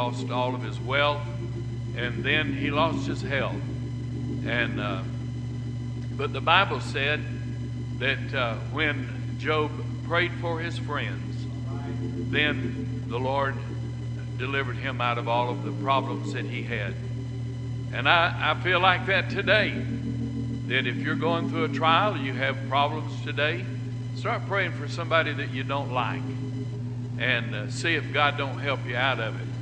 lost all of his wealth, and then he lost his health. And uh, but the Bible said that uh, when Job prayed for his friends, then the Lord delivered him out of all of the problems that he had. And I, I feel like that today. That if you're going through a trial, you have problems today, start praying for somebody that you don't like, and uh, see if God don't help you out of it.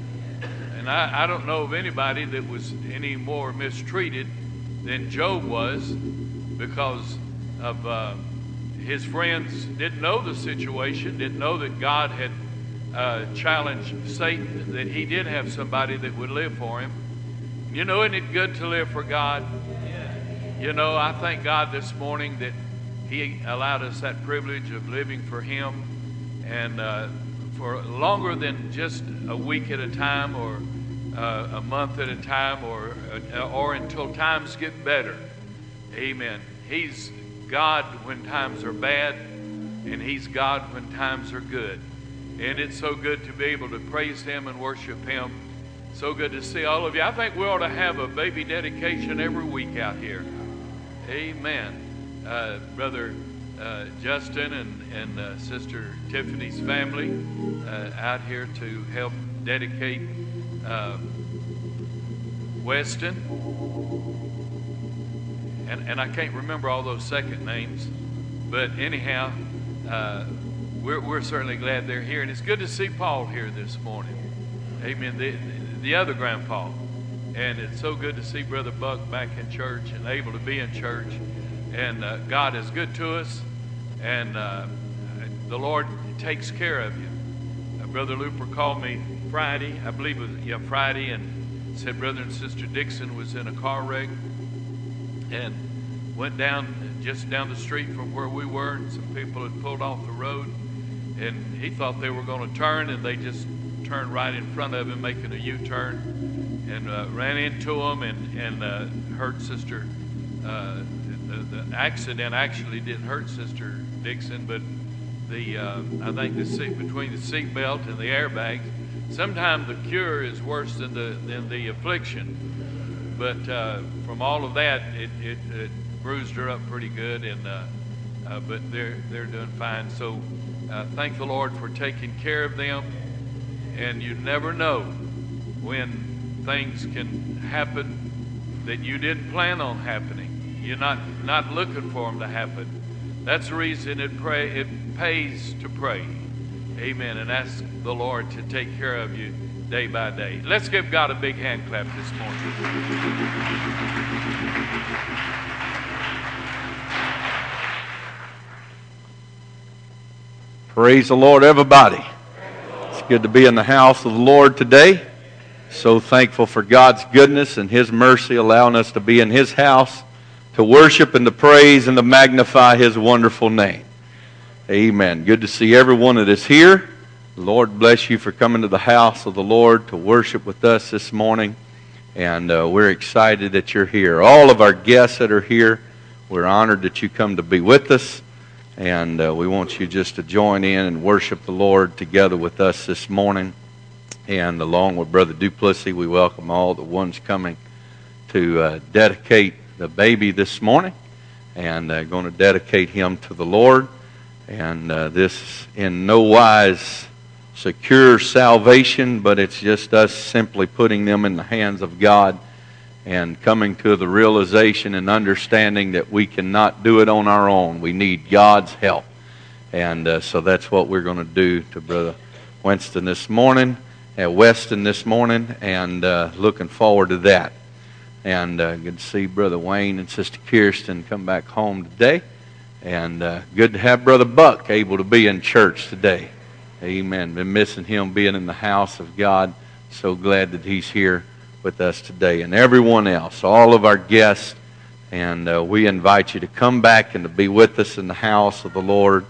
And I, I don't know of anybody that was any more mistreated than Job was because of uh, his friends didn't know the situation, didn't know that God had uh, challenged Satan, that he did have somebody that would live for him. You know, isn't it good to live for God? You know, I thank God this morning that He allowed us that privilege of living for Him and uh, for longer than just a week at a time or uh, a month at a time or, uh, or until times get better. Amen. He's God when times are bad, and He's God when times are good. And it's so good to be able to praise Him and worship Him. So good to see all of you. I think we ought to have a baby dedication every week out here. Amen. Uh, Brother uh, Justin and, and uh, Sister Tiffany's family uh, out here to help dedicate uh, Weston. And, and I can't remember all those second names, but anyhow, uh, we're, we're certainly glad they're here. And it's good to see Paul here this morning. Amen. The, the other grandpa. And it's so good to see Brother Buck back in church and able to be in church. And uh, God is good to us, and uh, the Lord takes care of you. Uh, Brother Looper called me Friday, I believe it was yeah, Friday, and said Brother and Sister Dixon was in a car wreck and went down just down the street from where we were, and some people had pulled off the road, and he thought they were going to turn, and they just turned right in front of him, making a U-turn, and uh, ran into him and and uh, hurt Sister. Uh, the, accident actually didn't hurt Sister Dixon, but the uh, I think the seat between the seat belt and the airbags. Sometimes the cure is worse than the than the affliction, but uh, from all of that, it, it, it, bruised her up pretty good, and uh, but they're they're doing fine. So thank the Lord for taking care of them and you never know when things can happen that you didn't plan on happening. You're not not looking for them to happen. That's the reason it pray it pays to pray. Amen. And ask the Lord to take care of you day by day. Let's give God a big hand clap this morning. Praise the Lord, everybody. It's good to be in the house of the Lord today. So thankful for God's goodness and His mercy, allowing us to be in His house to worship and to praise and to magnify His wonderful name. Amen. Good to see everyone that is here. Lord bless you for coming to the house of the Lord to worship with us this morning. And uh, we're excited that you're here. All of our guests that are here, we're honored that you come to be with us. And uh, we want you just to join in and worship the Lord together with us this morning. And along with Brother Duplessis, we welcome all the ones coming to uh, dedicate the baby this morning and uh, going to dedicate him to the Lord. And uh, this in no wise secures salvation, but it's just us simply putting them in the hands of God and coming to the realization and understanding that we cannot do it on our own. We need God's help. And uh, so that's what we're going to do to Brother Winston this morning, at Weston this morning, and uh, looking forward to that. And uh, good to see Brother Wayne and Sister Kirsten come back home today. And uh, good to have Brother Buck able to be in church today. Amen. Been missing him being in the house of God. So glad that he's here with us today and everyone else, all of our guests. And uh, we invite you to come back and to be with us in the house of the Lord.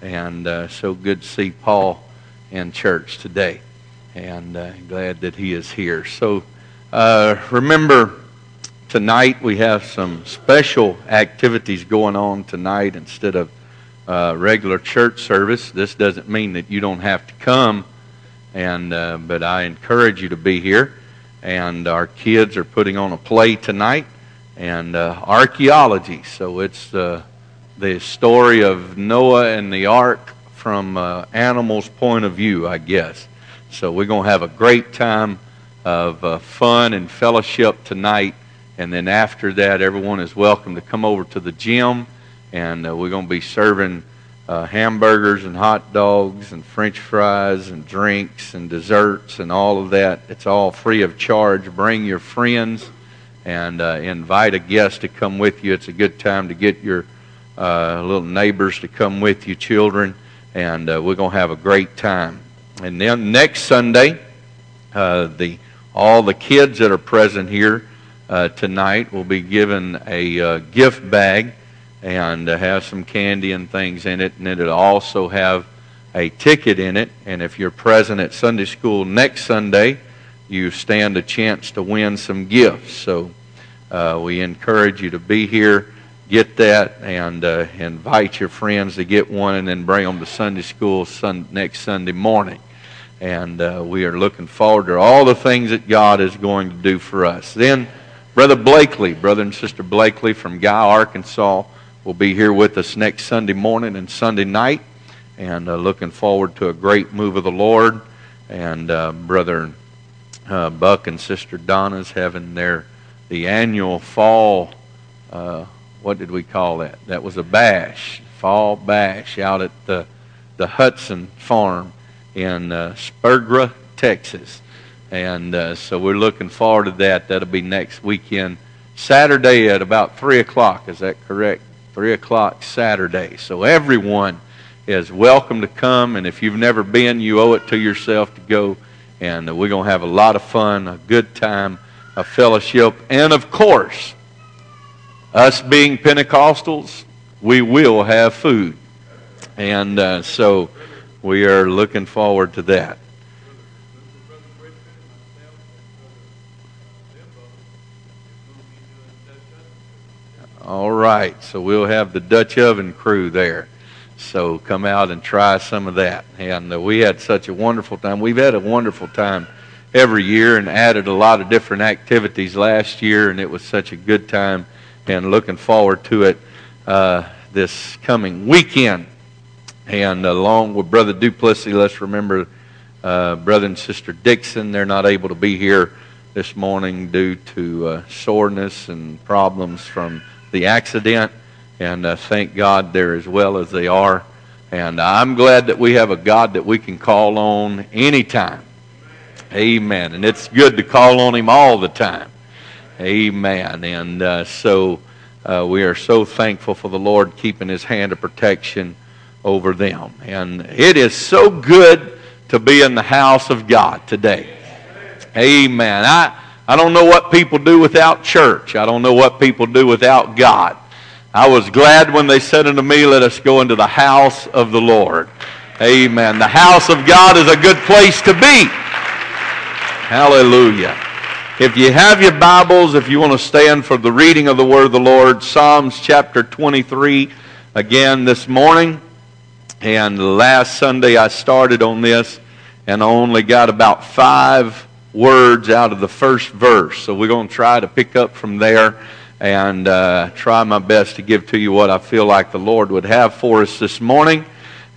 And uh, so good to see Paul in church today. And uh, glad that he is here. So uh, remember, tonight we have some special activities going on tonight instead of uh, regular church service. This doesn't mean that you don't have to come And uh, but I encourage you to be here. And our kids are putting on a play tonight, and uh, archaeology. So it's uh, the story of Noah and the ark from uh, animals' point of view, I guess. So we're going to have a great time of uh, fun and fellowship tonight. And then after that, everyone is welcome to come over to the gym, and uh, we're going to be serving uh, hamburgers and hot dogs and french fries and drinks and desserts and all of that. It's all free of charge. Bring your friends and uh, invite a guest to come with you. It's a good time to get your uh, little neighbors to come with you, children, and uh, we're going to have a great time. And then next Sunday, uh, the all the kids that are present here uh, tonight will be given a gift bag and uh, have some candy and things in it. And it'll also have a ticket in it. And if you're present at Sunday school next Sunday, you stand a chance to win some gifts. So uh, we encourage you to be here, get that, and uh, invite your friends to get one, and then bring them to Sunday school sun- next Sunday morning. And uh, we are looking forward to all the things that God is going to do for us. Then, Brother Blakely, Brother and Sister Blakely from Guy, Arkansas, will be here with us next Sunday morning and Sunday night. And uh, looking forward to a great move of the Lord. And uh, Brother uh, Buck and Sister Donna's having their the annual fall. Uh, what did we call that? That was a bash, fall bash out at the the Hudson Farm in uh, Spurger, Texas. And uh, so we're looking forward to that. That'll be next weekend, Saturday at about three o'clock. Is that correct? 3 o'clock Saturday. So everyone is welcome to come, and if you've never been, you owe it to yourself to go. And we're going to have a lot of fun, a good time, a fellowship, and of course, us being Pentecostals, we will have food. And uh, so we are looking forward to that. All right, so we'll have the Dutch oven crew there. So come out and try some of that. And uh, we had such a wonderful time. We've had a wonderful time every year and added a lot of different activities last year, and it was such a good time. And looking forward to it uh, this coming weekend. And along with Brother Duplessis, let's remember uh, Brother and Sister Dixon. They're not able to be here this morning due to uh, soreness and problems from the accident, and uh, thank God they're as well as they are. And I'm glad that we have a God that we can call on anytime. Amen. And it's good to call on Him all the time. Amen. And uh, so uh, we are so thankful for the Lord keeping His hand of protection over them. And it is so good to be in the house of God today. Amen. I, I don't know what people do without church. I don't know what people do without God. I was glad when they said unto me, Let us go into the house of the Lord. Amen. The house of God is a good place to be. Hallelujah. If you have your Bibles, if you want to stand for the reading of the Word of the Lord, Psalms chapter 23 again this morning. And last Sunday I started on this and I only got about five words out of the first verse. So we're going to try to pick up from there and uh, try my best to give to you what I feel like the Lord would have for us this morning.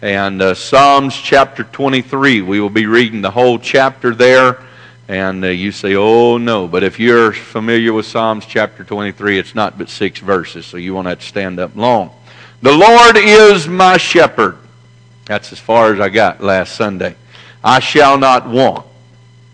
And uh, Psalms chapter 23, we will be reading the whole chapter there. And uh, you say, oh no. But if you're familiar with Psalms chapter 23, it's not but six verses, so you won't have to stand up long. The Lord is my shepherd. That's as far as I got last Sunday. I shall not want.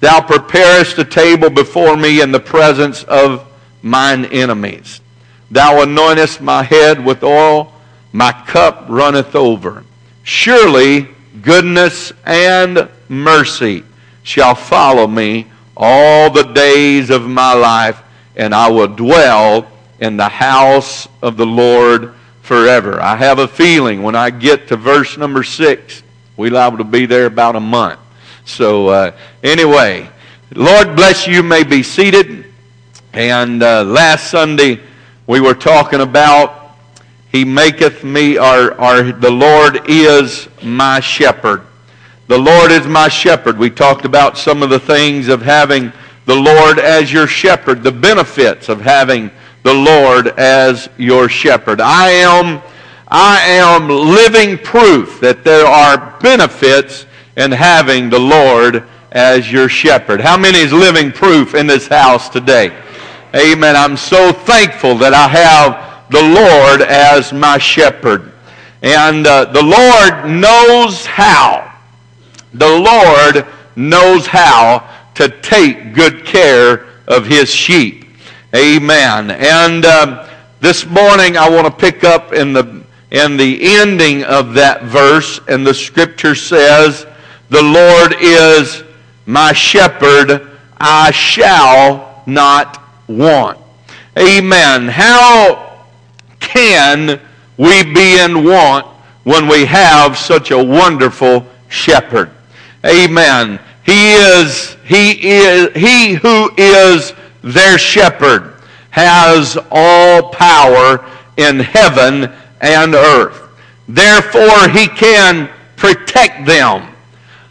Thou preparest a table before me in the presence of mine enemies. Thou anointest my head with oil, my cup runneth over. Surely goodness and mercy shall follow me all the days of my life, and I will dwell in the house of the Lord forever. I have a feeling when I get to verse number six, we're liable to be there about a month. So, uh, anyway, Lord bless you. you may be seated. And uh, last Sunday, we were talking about He maketh me, or, or the Lord is my shepherd. The Lord is my shepherd. We talked about some of the things of having the Lord as your shepherd, the benefits of having the Lord as your shepherd. I am, I am living proof that there are benefits in having the Lord as your shepherd. How many is living proof in this house today? Amen. I'm so thankful that I have the Lord as my shepherd. And uh, the Lord knows how the Lord knows how to take good care of his sheep. Amen. And uh, this morning I want to pick up in the in the ending of that verse, and the scripture says, "The Lord is my shepherd; I shall not want." Amen. How can we be in want when we have such a wonderful shepherd? Amen. He is, he is, he who is their shepherd has all power in heaven and earth. Therefore, he can protect them.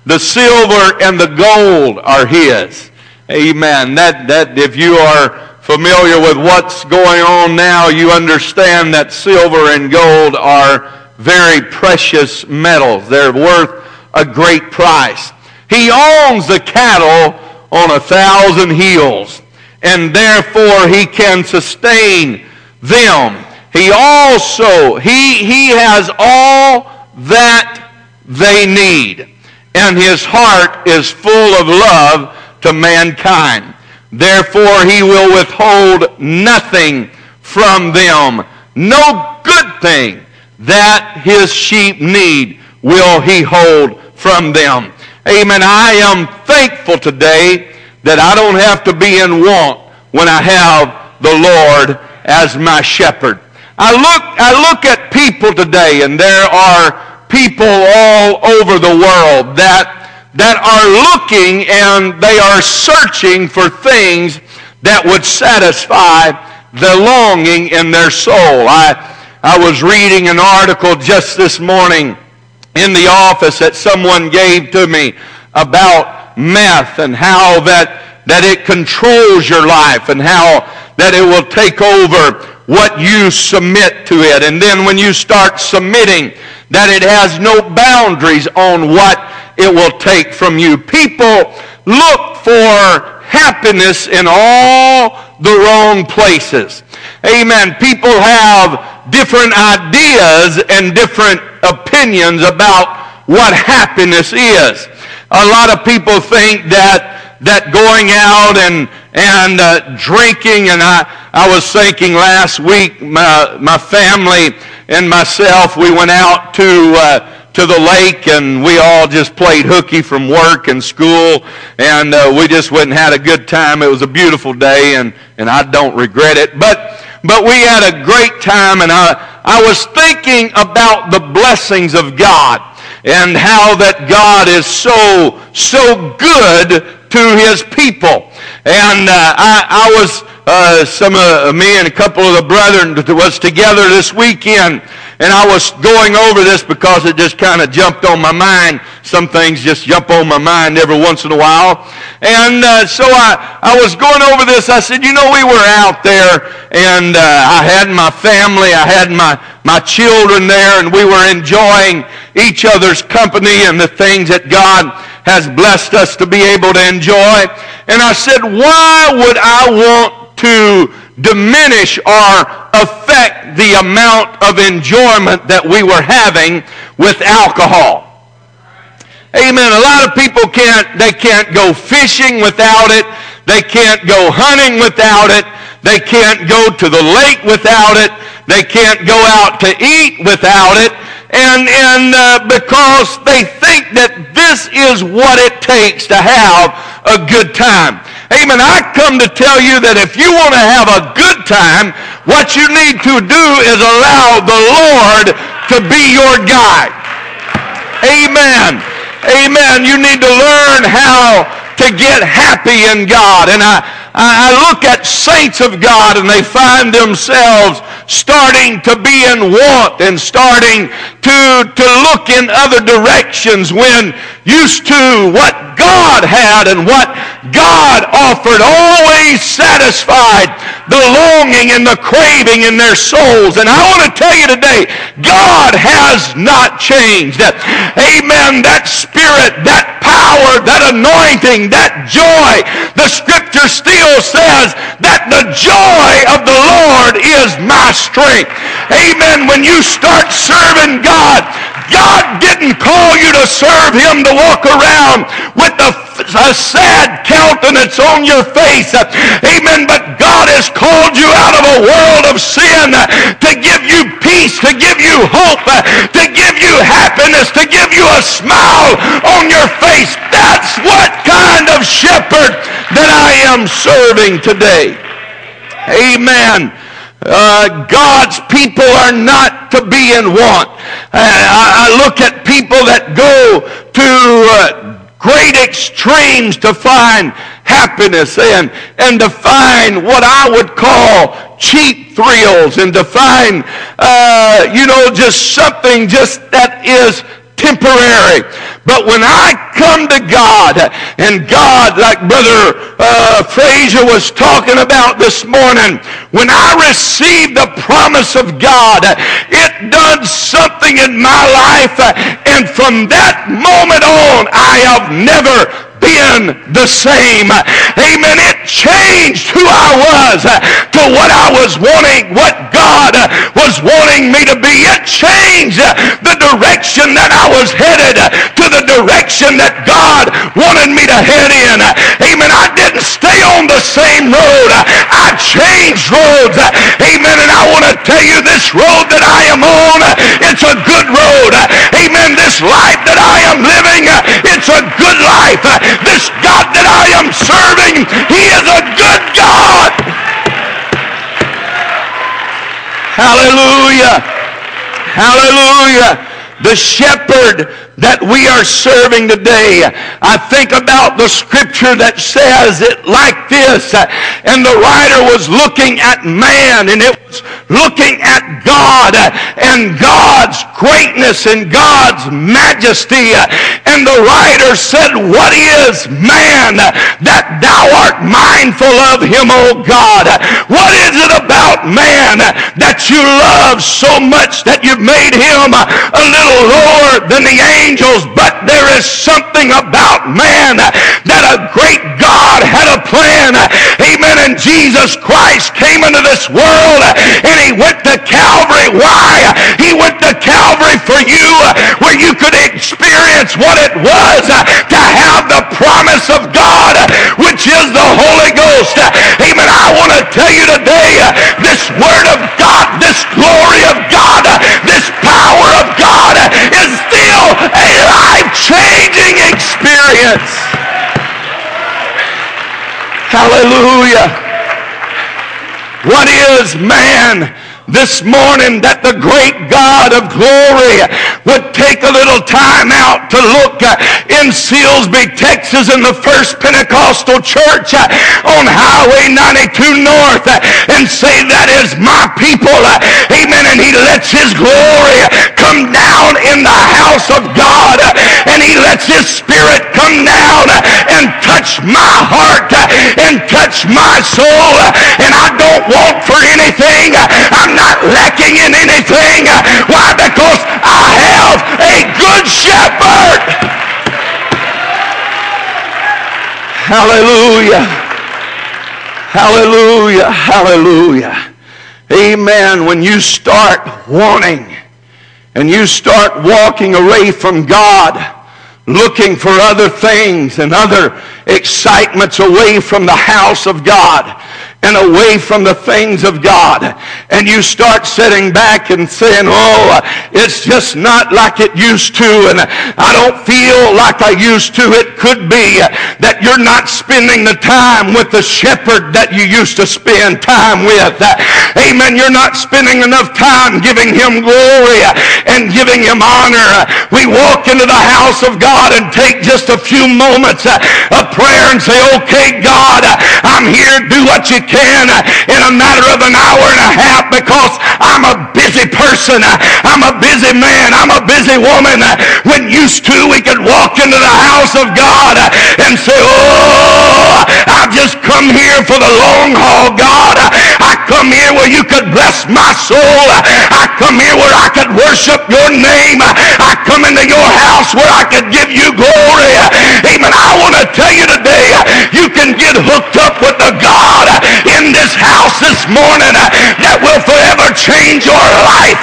The silver and the gold are his. Amen. That, that if you are familiar with what's going on now, you understand that silver and gold are very precious metals. They're worth a great price. He owns the cattle on a thousand hills, and therefore he can sustain them. He also, he, he has all that they need, and his heart is full of love to mankind. Therefore he will withhold nothing from them. No good thing that his sheep need will he hold from them. Amen. I am thankful today that I don't have to be in want when I have the Lord as my shepherd. I look, I look at people today, and there are people all over the world that, that are looking and they are searching for things that would satisfy the longing in their soul. I, I was reading an article just this morning in the office that someone gave to me about meth and how that, that it controls your life and how that it will take over what you submit to it. And then when you start submitting, that it has no boundaries on what it will take from you. People look for happiness in all the wrong places. Amen. People have different ideas and different opinions about what happiness is. A lot of people think that, that going out and, and uh, drinking, and I, I was thinking last week, my, my family and myself, we went out to, uh, to the lake and we all just played hooky from work and school and uh, we just went and had a good time. It was a beautiful day and, and I don't regret it. But, but we had a great time and I, I was thinking about the blessings of God and how that God is so, so good to his people. And uh, I, I was, uh, some of me and a couple of the brethren was together this weekend and I was going over this because it just kind of jumped on my mind. Some things just jump on my mind every once in a while. And uh, so I, I was going over this. I said, you know, we were out there and uh, I had my family, I had my, my children there, and we were enjoying each other's company and the things that God has blessed us to be able to enjoy. And I said, why would I want to diminish or affect the amount of enjoyment that we were having with alcohol. Amen. A lot of people can't, they can't go fishing without it. They can't go hunting without it. They can't go to the lake without it. They can't go out to eat without it. And, and uh, because they think that this is what it takes to have a good time. Amen. I come to tell you that if you want to have a good time, what you need to do is allow the Lord to be your guide. Amen. Amen. You need to learn how to get happy in God. And I, I look at saints of God and they find themselves starting to be in want and starting to, to look in other directions when used to what God had and what God offered always satisfied the longing and the craving in their souls. And I want to tell you today, God has not changed. Amen. That spirit, that power, that anointing, that joy, the scripture still says that the joy of the Lord is my strength. Amen. When you start serving God, God didn't call you to serve him to walk around with a, a, sad countenance on your face. Amen. But God has called you out of a world of sin to give you peace, to give you hope, to give you happiness, to give you a smile on your face. That's what kind of shepherd that I am serving today. Amen. Uh, God's people are not to be in want. Uh, I, I, look at people that go to uh, great extremes to find happiness and, and to find what I would call cheap thrills and to find, uh, you know, just something just that is temporary. But when I come to God, and God, like Brother uh, Frazier was talking about this morning, when I received the promise of God, it done something in my life. And from that moment on, I have never been the same. Amen. It changed who I was to what I was wanting, what God wanting me to be. It changed the direction that I was headed to the direction that God wanted me to head in. Amen. I didn't stay on the same road. I changed roads. Amen. And I want to tell you this road that I am on, it's a good road. Amen. This life that I am living, it's a good life. This God that I am serving, He is a good God. Hallelujah. Hallelujah. The shepherd that we are serving today. I think about the scripture that says it like this. And the writer was looking at man and it was looking at God and God's greatness and God's majesty. And the writer said, what is man that thou art mindful of him, O God? What is it about man that you love so much that you've made him a little lower than the angels? Angels, but there is something about man that a great God had a plan. Amen. And Jesus Christ came into this world and he went to Calvary. Why? He went to Calvary for you where you could experience what it was to have the promise of God, which is the Holy Ghost. Amen. I want to tell you today, this word of God, this glory Hallelujah. What is man? This morning that the great God of glory would take a little time out to look uh, in Silsbee, Texas in the first Pentecostal church uh, on Highway 92 North uh, and say that is my people. Amen. And he lets his glory come down in the house of God and he lets his spirit come down and touch my heart and touch my soul. And I don't want for anything. I'm not lacking in anything. Why? Because I have a good shepherd. Hallelujah. Hallelujah. Hallelujah. Amen. When you start wanting and you start walking away from God, looking for other things and other excitements away from the house of God, and away from the things of God. And you start sitting back and saying, oh, it's just not like it used to, and I don't feel like I used to. It could be that you're not spending the time with the shepherd that you used to spend time with. Amen. You're not spending enough time giving him glory and giving him honor. We walk into the house of God and take just a few moments of prayer and say, okay, God, I'm here. Do what you can in a matter of an hour and a half because I'm a busy person. I'm a busy man. I'm a busy woman. When used to, we could walk into the house of God and say, oh, I've just come here for the long haul, God. I come here where you could bless my soul. I come here where I could worship your name. I come into your house where I could give you glory. Amen. I want to tell you today, you can get hooked up with the God in this house this morning that will forever change your life.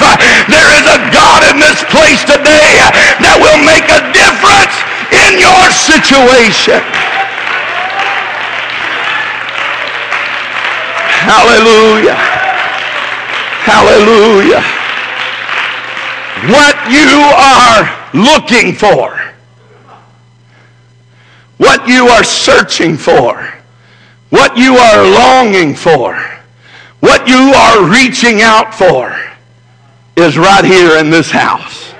There is a God in this place today that will make a difference in your situation. Hallelujah. Hallelujah. What you are looking for, what you are searching for, what you are longing for, what you are reaching out for is right here in this house.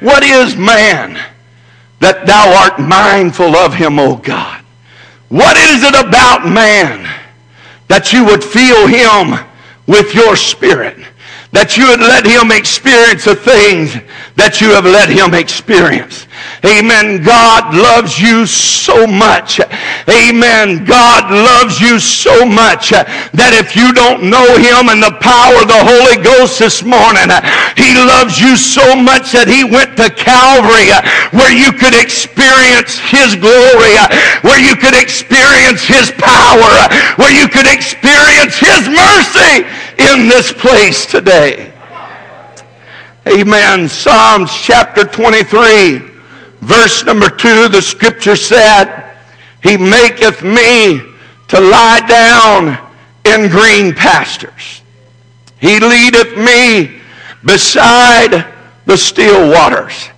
What is man that thou art mindful of him, O God? What is it about man that you would feel him with your spirit? That you would let him experience the things that you have let him experience. Amen. God loves you so much. Amen. God loves you so much that if you don't know him and the power of the Holy Ghost this morning, he loves you so much that he went to Calvary where you could experience his glory, where you could experience his power, where you could experience his mercy in this place today. Amen. Psalms chapter 23, verse number 2, the scripture said, He maketh me to lie down in green pastures. He leadeth me beside the still waters.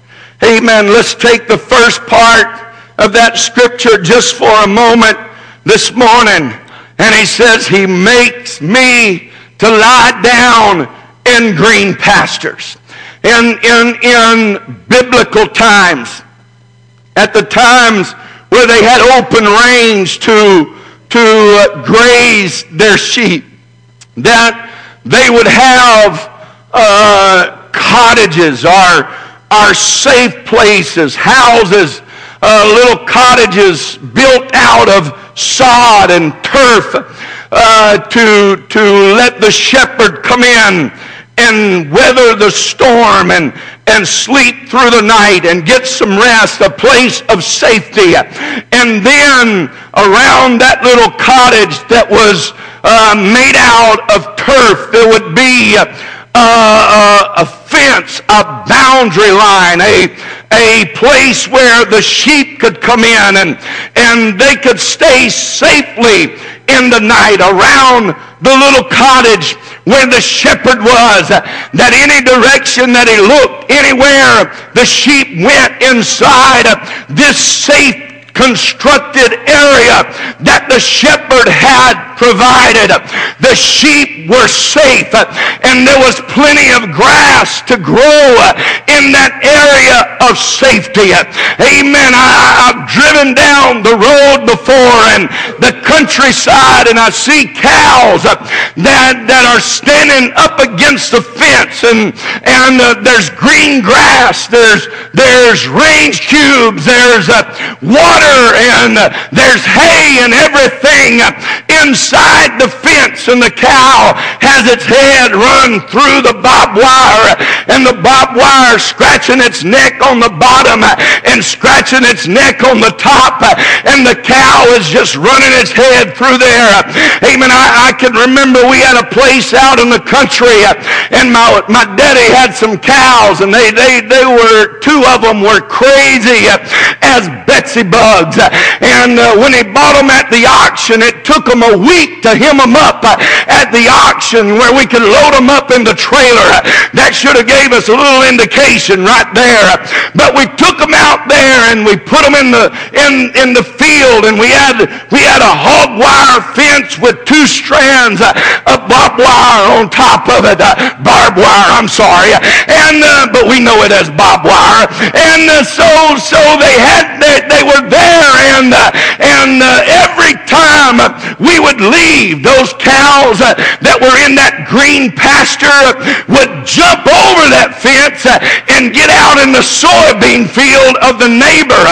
Amen. Let's take the first part of that scripture just for a moment this morning. And he says, He makes me to lie down in green pastures in, in, in biblical times, at the times where they had open range to, to uh, graze their sheep, that they would have uh, cottages or, or safe places, houses, uh, little cottages built out of sod and turf uh, to, to let the shepherd come in and weather the storm and, and sleep through the night and get some rest, a place of safety. And then around that little cottage that was uh, made out of turf, there would be uh, a fence, a boundary line, a, a place where the sheep could come in and, and they could stay safely in the night around the little cottage where the shepherd was, that any direction that he looked, anywhere the sheep went inside. This safe constructed area that the shepherd had provided. The sheep were safe and there was plenty of grass to grow in that area of safety. Amen. I, have driven down the road before and the countryside and I see cows that, that are standing up against the fence and, and uh, there's green grass, there's, there's range cubes, there's uh, water and uh, there's hay and everything inside the fence and the cow has its head run through the barbed wire and the barbed wire scratching its neck on the bottom and scratching its neck on the top and the cow is just running its head through there. Amen. I, I can remember we had a place out in the country and my, my daddy had some cows and they, they, they were, two of them were crazy as Betsy And uh, when he bought them at the auction, it took them a week to hem them up uh, at the auction where we could load them up in the trailer. That should have gave us a little indication right there. But we took them out there and we put them in the in in the field, and we had we had a hog wire fence with two strands uh, of barbed wire on top of it, barbed wire. I'm sorry, and uh, but we know it as barbed wire. And uh, so so they had they, they were there, and uh, and uh, every time we would leave, those cows that were in that green pasture would jump over that fence and get out in the soybean field of the neighbor.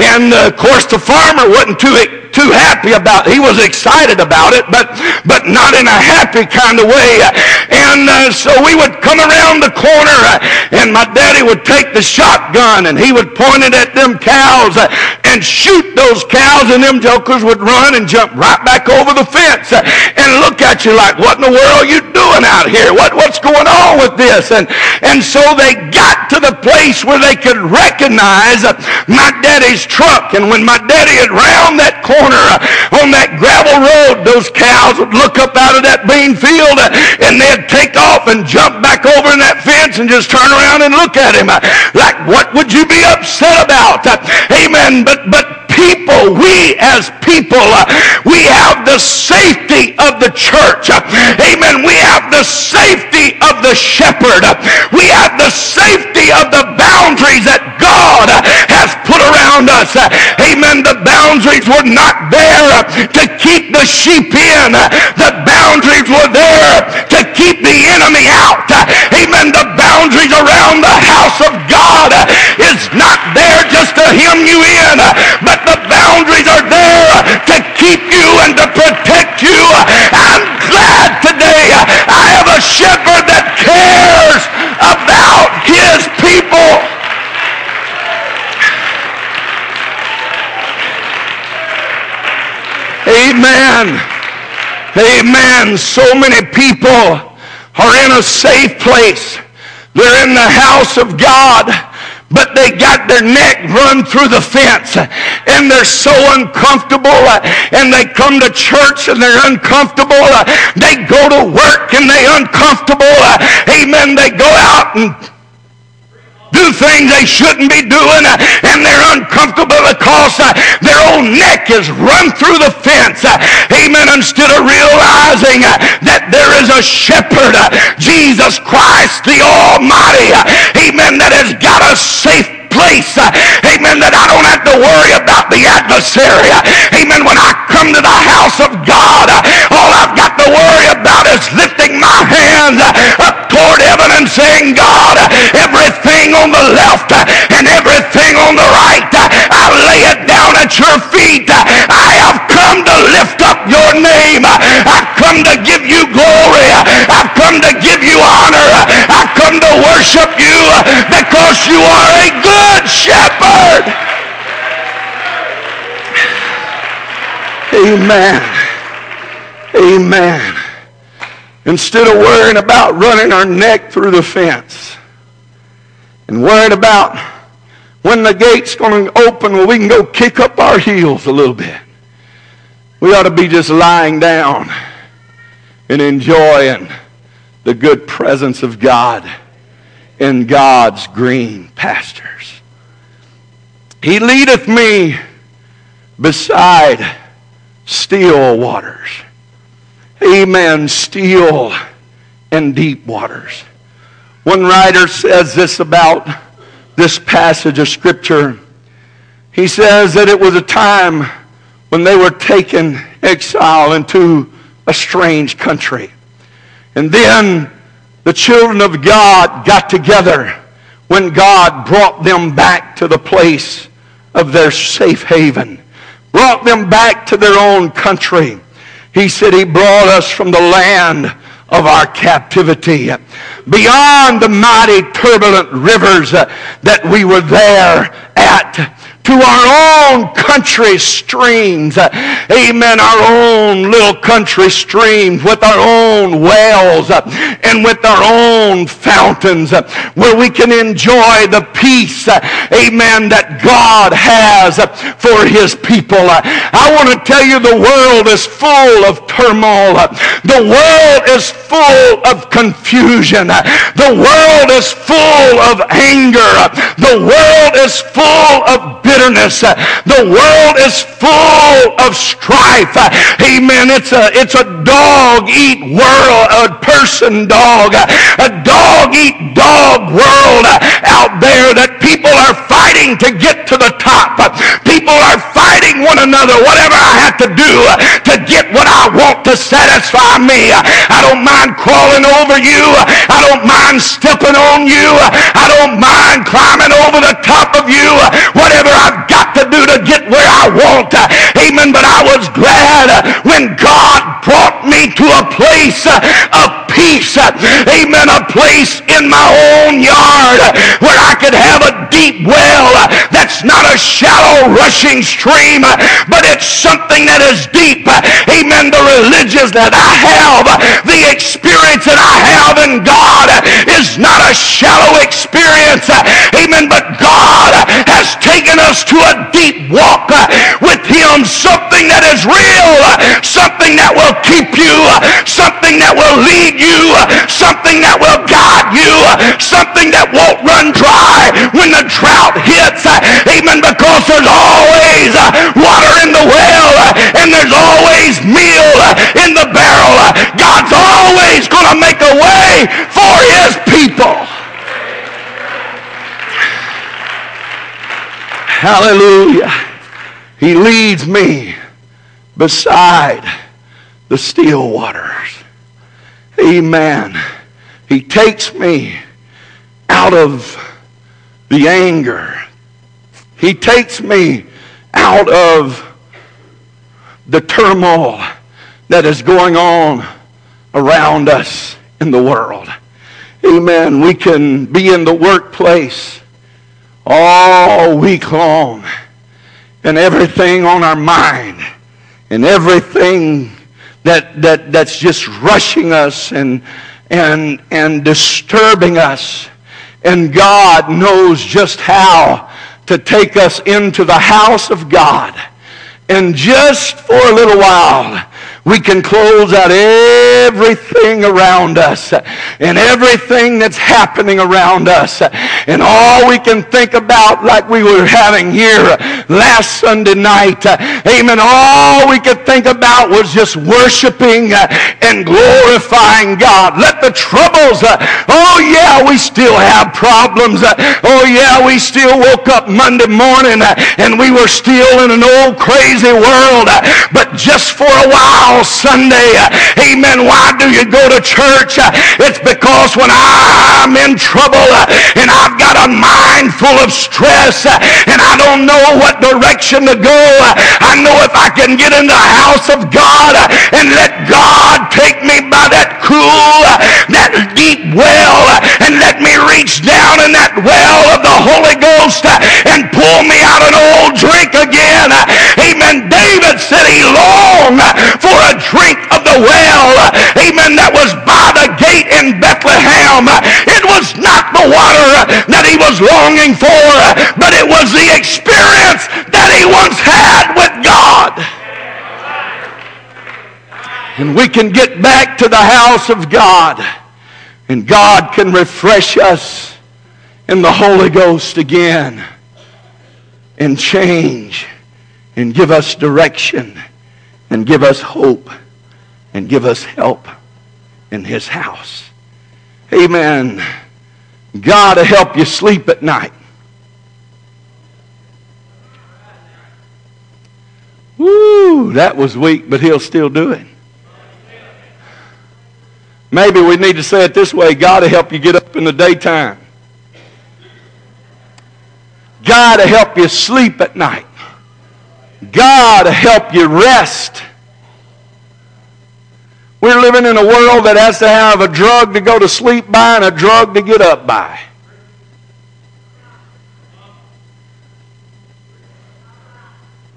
And of course, the farmer wasn't too too happy about it. He was excited about it, but, but not in a happy kind of way. And uh, so we would come around the corner uh, and my daddy would take the shotgun and he would point it at them cows uh, and shoot those cows and them jokers would run and jump right back over the fence uh, and look at you like, what in the world are you doing out here? What, what's going on with this? And, and so they got to the place where they could recognize my daddy's truck. And when my daddy had round that corner, corner uh, on that gravel road, those cows would look up out of that bean field uh, and they'd take off and jump back over in that fence and just turn around and look at him. Uh, like, what would you be upset about? Amen. But, but people, we as people, we have the safety of the church. Amen. We have the safety of the shepherd. We have the safety of the boundaries that God has put around us. Boundaries were not there to keep the sheep in. The boundaries were there to keep the enemy out. Amen. So many people are in a safe place. They're in the house of God but they got their neck run through the fence and they're so uncomfortable and they come to church and they're uncomfortable they go to work and they're uncomfortable amen they go out and do things they shouldn't be doing uh, and they're uncomfortable because uh, their own neck is run through the fence uh, amen instead of realizing that there is a shepherd jesus christ the almighty amen that has got us safe place. Amen. That I don't have to worry about the adversary. Amen. When I come to the house of God, all I've got to worry about is lifting my hands worship you because you are a good shepherd. Amen. Amen. Instead of worrying about running our neck through the fence and worrying about when the gate's going to open where we can go kick up our heels a little bit. We ought to be just lying down and enjoying the good presence of God in God's green pastures. He leadeth me beside still waters. Amen. Still and deep waters. One writer says this about this passage of Scripture. He says that it was a time when they were taken exile into a strange country. And then the children of God got together when God brought them back to the place of their safe haven, brought them back to their own country. He said he brought us from the land of our captivity, beyond the mighty turbulent rivers that we were there at to our own country streams. Amen. Our own little country streams with our own wells and with our own fountains where we can enjoy the peace, amen, that God has for his people. I want to tell you the world is full of turmoil. The world is full of confusion. The world is full of anger. The world is full of bitterness. The world is full of strife. Amen. It's a, it's a dog eat world, a person dog, a dog eat dog world out there that people are fighting to get to the top. People are fighting one another, whatever I have to do to get what I want to satisfy me. I don't mind crawling over you. I don't mind stepping on you. I don't mind climbing over the top of you. Whatever I've got to do to get where I want. Amen. But I was glad when God brought me to a place of peace. Amen. A place in my own yard where I could have a deep well that's not a shallow rushing stream, but it's something that is deep. Amen. The religious that I have, the experience that I have in God is not a shallow experience. Amen. But God taken us to a deep walk uh, with him. Something that is real. Uh, something that will keep you. Uh, something that will lead you. Something that will guide you. Something that won't run dry when the drought hits. Amen. Because there's always water in the well and there's always meal in the barrel. God's always going to make a way for his people. Hallelujah. He leads me beside the still waters. Amen. He takes me out of the anger. He takes me out of the turmoil that is going on around us in the world. Amen. We can be in the workplace all week long and everything on our mind and everything that, that, that's just rushing us and, and, and disturbing us. And God knows just how to take us into the house of God. And just for a little while, we can close out everything around us and everything that's happening around us. And all we can think about, like we were having here last Sunday night, amen, all we could think about was just worshiping and glorifying God. Let the troubles, oh yeah, we still have problems. Oh yeah, we still woke up Monday morning and we were still in an old crazy world. But just for a while, Sunday. Amen. Why do you go to church? It's because when I'm in trouble and I've got a mind full of stress and I don't know what direction to go, I know if I can get in the house of God and let God take me by that cool, that deep well and let me reach down in that well of the Holy Ghost and pull me out an old drink again. Amen. David said he longed for a drink of the well, amen, that was by the gate in Bethlehem. It was not the water that he was longing for, but it was the experience that he once had with God. And we can get back to the house of God, and God can refresh us in the Holy Ghost again and change and give us direction and give us hope and give us help in his house. Amen. God to help you sleep at night. Woo, that was weak, but he'll still do it. Maybe we need to say it this way God to help you get up in the daytime. God to help you sleep at night. God help you rest. We're living in a world that has to have a drug to go to sleep by and a drug to get up by.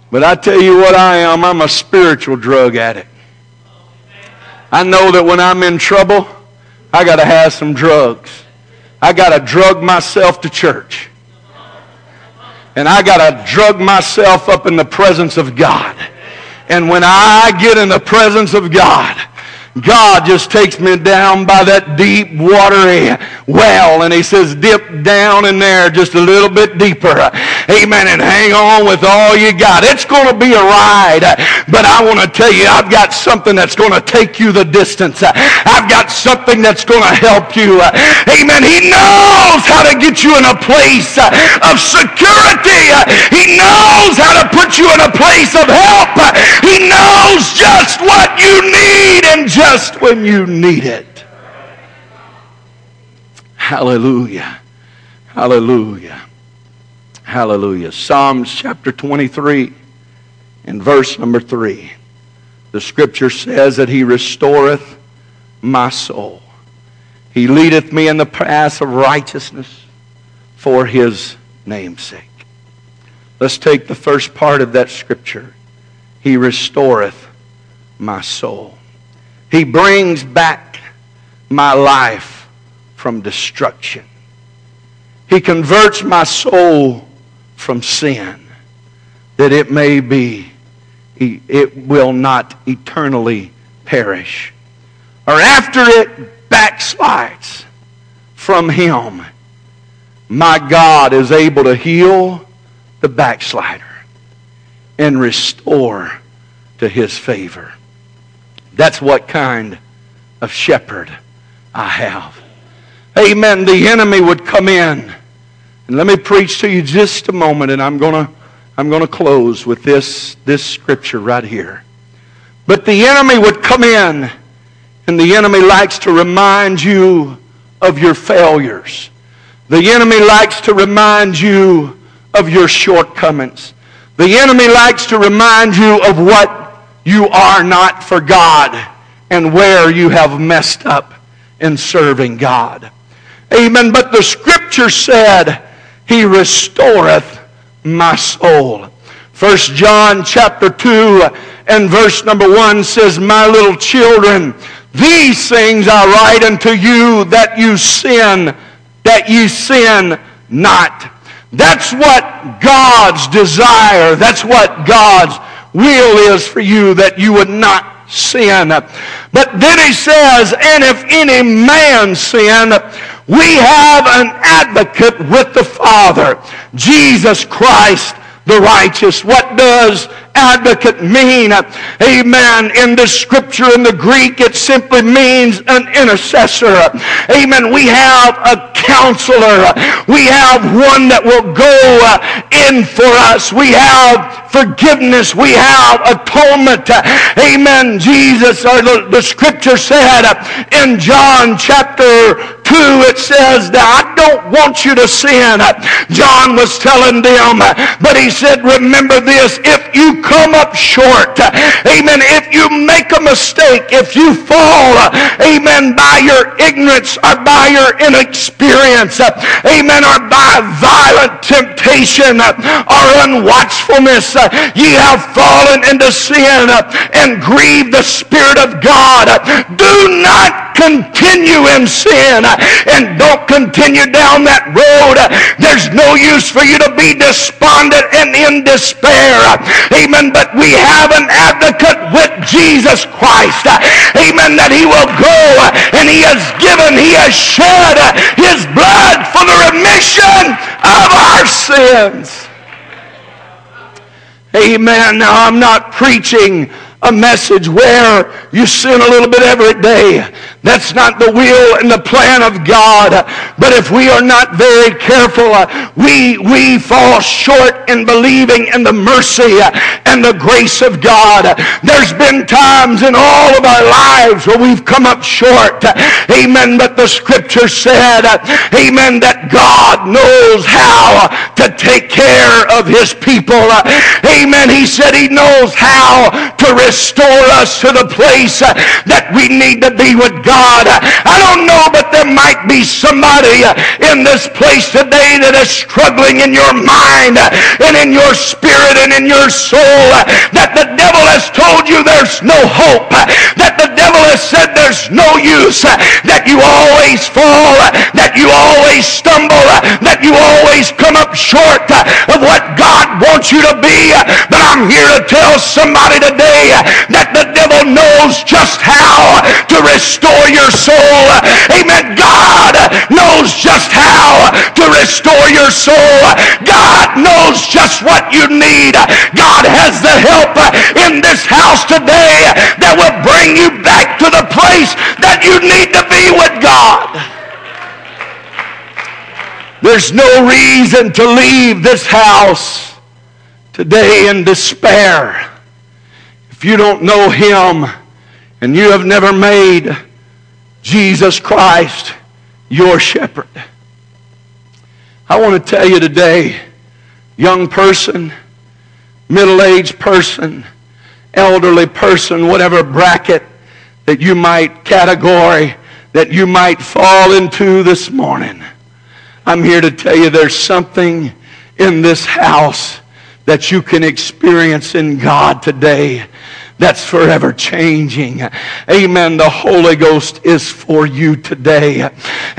But I tell you what I am, I'm a spiritual drug addict. I know that when I'm in trouble, I got to have some drugs. I got to drug myself to church. And I got to drug myself up in the presence of God. And when I get in the presence of God, God just takes me down by that deep, watery well, and He says, dip down in there just a little bit deeper. Amen. And hang on with all you got. It's going to be a ride, but I want to tell you, I've got something that's going to take you the distance. I've got something that's going to help you. Amen. He knows how to get you in a place of security. He knows how to put you in a place of help. He knows just what you need and just just when you need it. Hallelujah. Hallelujah. Hallelujah. Psalms chapter 23 and verse number 3. The scripture says that he restoreth my soul. He leadeth me in the paths of righteousness for his name's sake. Let's take the first part of that scripture. He restoreth my soul. He brings back my life from destruction. He converts my soul from sin that it may be, it will not eternally perish. Or after it backslides from Him, my God is able to heal the backslider and restore to His favor. That's what kind of shepherd I have. Amen. The enemy would come in. And let me preach to you just a moment, and I'm going to I'm going to close with this, this scripture right here. But the enemy would come in, and the enemy likes to remind you of your failures. The enemy likes to remind you of your shortcomings. The enemy likes to remind you of what you are not for God and where you have messed up in serving God. Amen. But the scripture said, He restoreth my soul. First John chapter 2 and verse number 1 says, My little children, these things I write unto you that you sin, that ye sin not. That's what God's desire, that's what God's will is for you that you would not sin. But then he says, and if any man sin, we have an advocate with the Father, Jesus Christ the righteous. What does advocate mean? Amen. In the scripture, in the Greek, it simply means an intercessor. Amen. We have a counselor. We have one that will go uh, in for us. We have forgiveness. We have atonement. Amen. Jesus, or the, the scripture said uh, in John chapter 2, it says that I don't want you to sin. John was telling them, but he said, remember this, if you come up short, amen, if you make a mistake, if you fall, amen, by your ignorance or by your inexperience, amen, or by violent temptation or unwatchfulness, ye have fallen into sin and grieved the Spirit of God. Do not continue in sin and don't continue down that road. There's no use for you to be despondent and in despair. Amen. But we have an advocate with Jesus Christ. Amen. That he will go and he has given, he has shed his blood for the remission of our sins. Amen. Now I'm not preaching a message where you sin a little bit every day. That's not the will and the plan of God. But if we are not very careful, uh, we, we fall short in believing in the mercy uh, and the grace of God. There's been times in all of our lives where we've come up short. Amen. But the scripture said, amen, that God knows how to take care of his people. Amen. He said he knows how to restore us to the place that we need to be with God. I don't know, but there might be somebody in this place today that is struggling in your mind and in your spirit and in your soul that the devil has told you there's no hope, that the devil has said there's no use, that you always fall, that you always stumble, that you always come up short of what God wants you to be. But I'm here to tell somebody today that the devil knows just how to restore your soul. Amen. God knows just how to restore your soul. God knows just what you need. God has the help in this house today that will bring you back to the place that you need to be with God. There's no reason to leave this house today in despair. If you don't know Him and you have never made Jesus Christ your shepherd, I want to tell you today, young person, middle aged person, elderly person, whatever bracket that you might category that you might fall into this morning. I'm here to tell you there's something in this house that you can experience in God today that's forever changing. Amen. The Holy Ghost is for you today.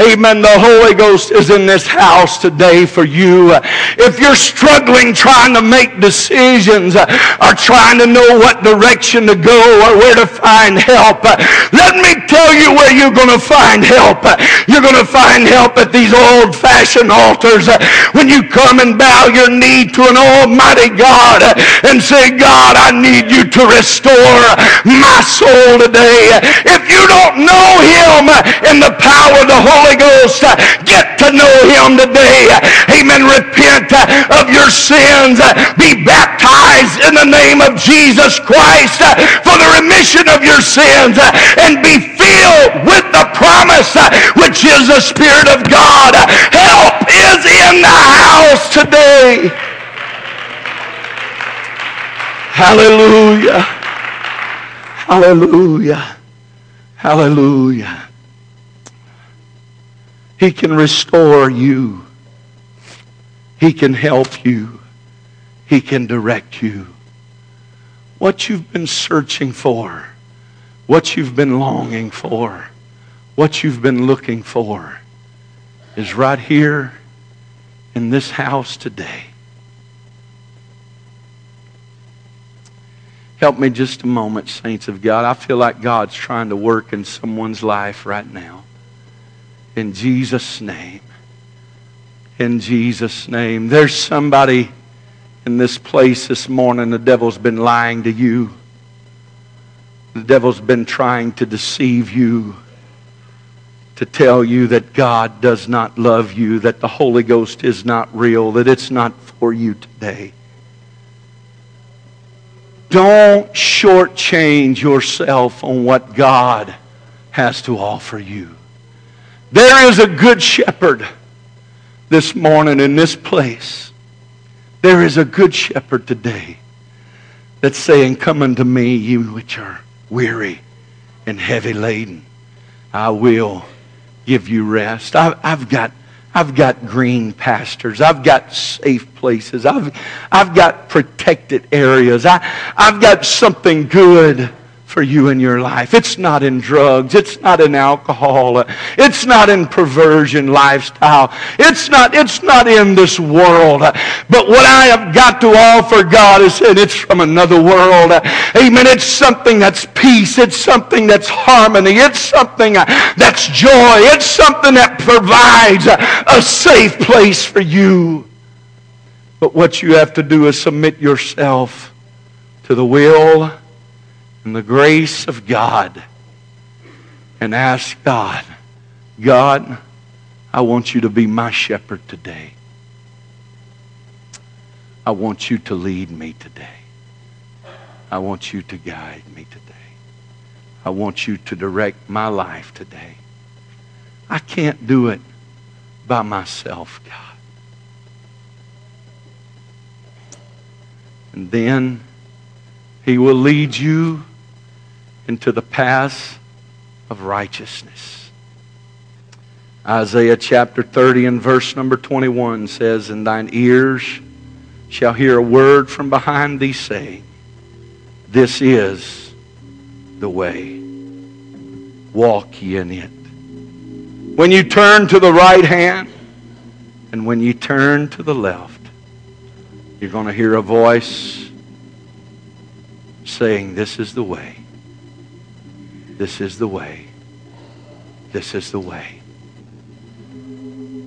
Amen. The Holy Ghost is in this house today for you. If you're struggling trying to make decisions or trying to know what direction to go or where to find help, let me tell you where you're going to find help. You're going to find help at these old-fashioned altars when you come and bow your knee to an almighty God and say, God, I need you to restore restore my soul today. If you don't know him in the power of the Holy Ghost, get to know him today. Amen. Repent of your sins. Be baptized in the name of Jesus Christ for the remission of your sins and be filled with the promise which is the Spirit of God. Help is in the house today. Hallelujah. Hallelujah. Hallelujah. He can restore you. He can help you. He can direct you. What you've been searching for, what you've been longing for, what you've been looking for is right here in this house today. Help me just a moment, saints of God. I feel like God's trying to work in someone's life right now. In Jesus' name. In Jesus' name. There's somebody in this place this morning. The devil's been lying to you. The devil's been trying to deceive you, to tell you that God does not love you, that the Holy Ghost is not real, that it's not for you today. Don't shortchange yourself on what God has to offer you. There is a good shepherd this morning in this place. There is a good shepherd today that's saying, Come unto me, you which are weary and heavy laden. I will give you rest. I've, I've got I've got green pastures. I've got safe places. I've, I've got protected areas. I, I've got something good for you in your life. It's not in drugs. It's not in alcohol. It's not in perversion lifestyle. It's not, it's not in this world. But what I have got to offer God is, and it's from another world. Amen. It's something that's peace. It's something that's harmony. It's something that's joy. It's something that provides a safe place for you. But what you have to do is submit yourself to the will and the grace of God and ask God, God, I want you to be my shepherd today. I want you to lead me today. I want you to guide me today. I want you to direct my life today. I can't do it by myself, God. And then He will lead you into the paths of righteousness. Isaiah chapter 30 and verse number 21 says, And thine ears shall hear a word from behind thee saying, This is the way. Walk ye in it. When you turn to the right hand and when you turn to the left, you're going to hear a voice saying, This is the way. This is the way. This is the way.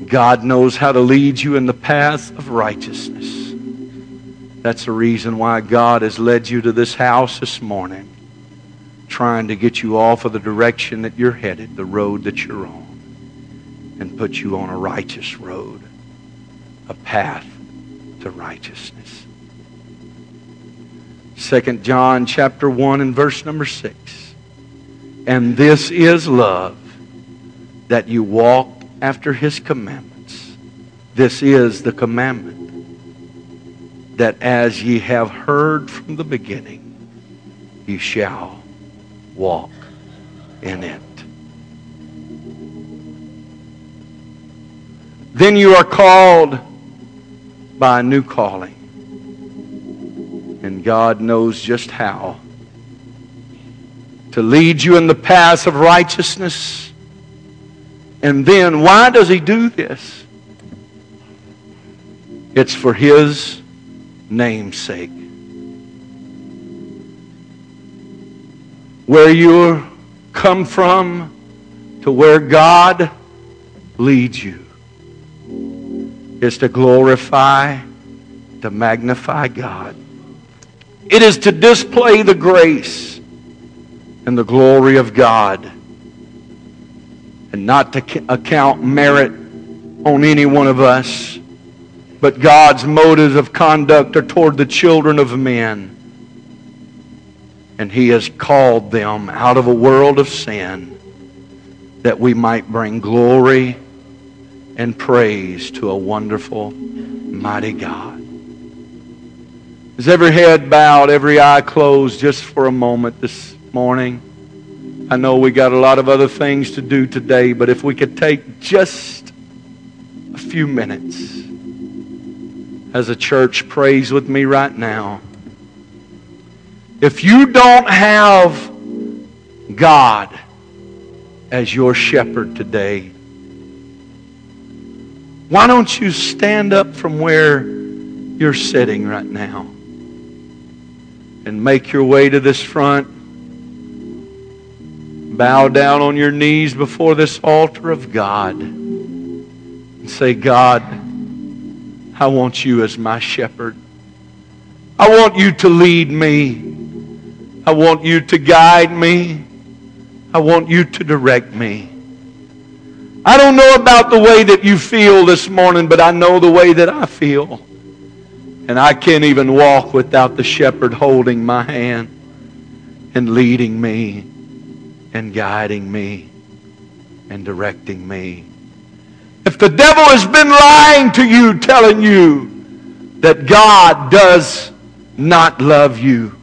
God knows how to lead you in the path of righteousness. That's the reason why God has led you to this house this morning, trying to get you off of the direction that you're headed, the road that you're on, and put you on a righteous road, a path to righteousness. 2 John chapter 1 and verse number 6. And this is love, that you walk after his commandments. This is the commandment that as ye have heard from the beginning, ye shall walk in it. Then you are called by a new calling. And God knows just how to lead you in the paths of righteousness. And then, why does He do this? It's for His name's sake. Where you come from to where God leads you is to glorify, to magnify God. It is to display the grace and the glory of God and not to account merit on any one of us, but God's motives of conduct are toward the children of men. And He has called them out of a world of sin that we might bring glory and praise to a wonderful, mighty God. Is every head bowed, every eye closed just for a moment this morning? I know we got a lot of other things to do today, but if we could take just a few minutes as a church, praise with me right now. If you don't have God as your shepherd today, why don't you stand up from where you're sitting right now and make your way to this front? Bow down on your knees before this altar of God and say, God, I want you as my shepherd. I want you to lead me. I want you to guide me. I want you to direct me. I don't know about the way that you feel this morning, but I know the way that I feel. And I can't even walk without the shepherd holding my hand and leading me and guiding me and directing me. If the devil has been lying to you, telling you that God does not love you,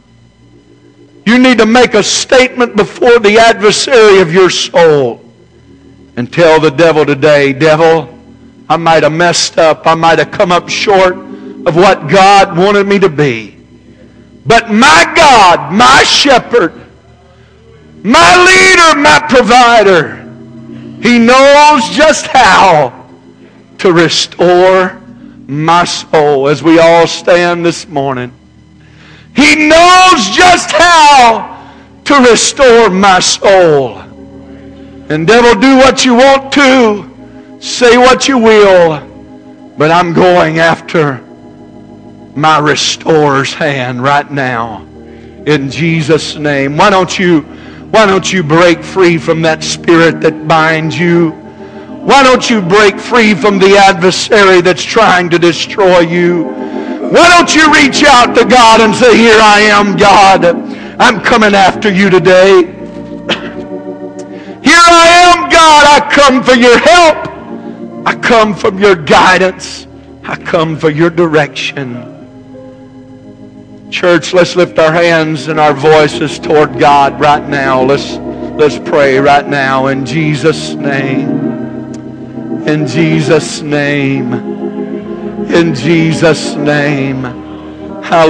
you need to make a statement before the adversary of your soul and tell the devil today, devil, I might have messed up. I might have come up short of what God wanted me to be. But my God, my shepherd, my leader, my provider, he knows just how to restore my soul as we all stand this morning. He knows just how to restore my soul. And devil, do what you want to, say what you will, but I'm going after my restorer's hand right now. In Jesus' name. Why don't you why don't you break free from that spirit that binds you? Why don't you break free from the adversary that's trying to destroy you? Why don't you reach out to God and say, Here I am, God. I'm coming after you today. Here I am, God. I come for your help. I come from your guidance. I come for your direction. Church, let's lift our hands and our voices toward God right now. Let's, let's pray right now in Jesus' name. In Jesus' name. In Jesus' name. Hallelujah.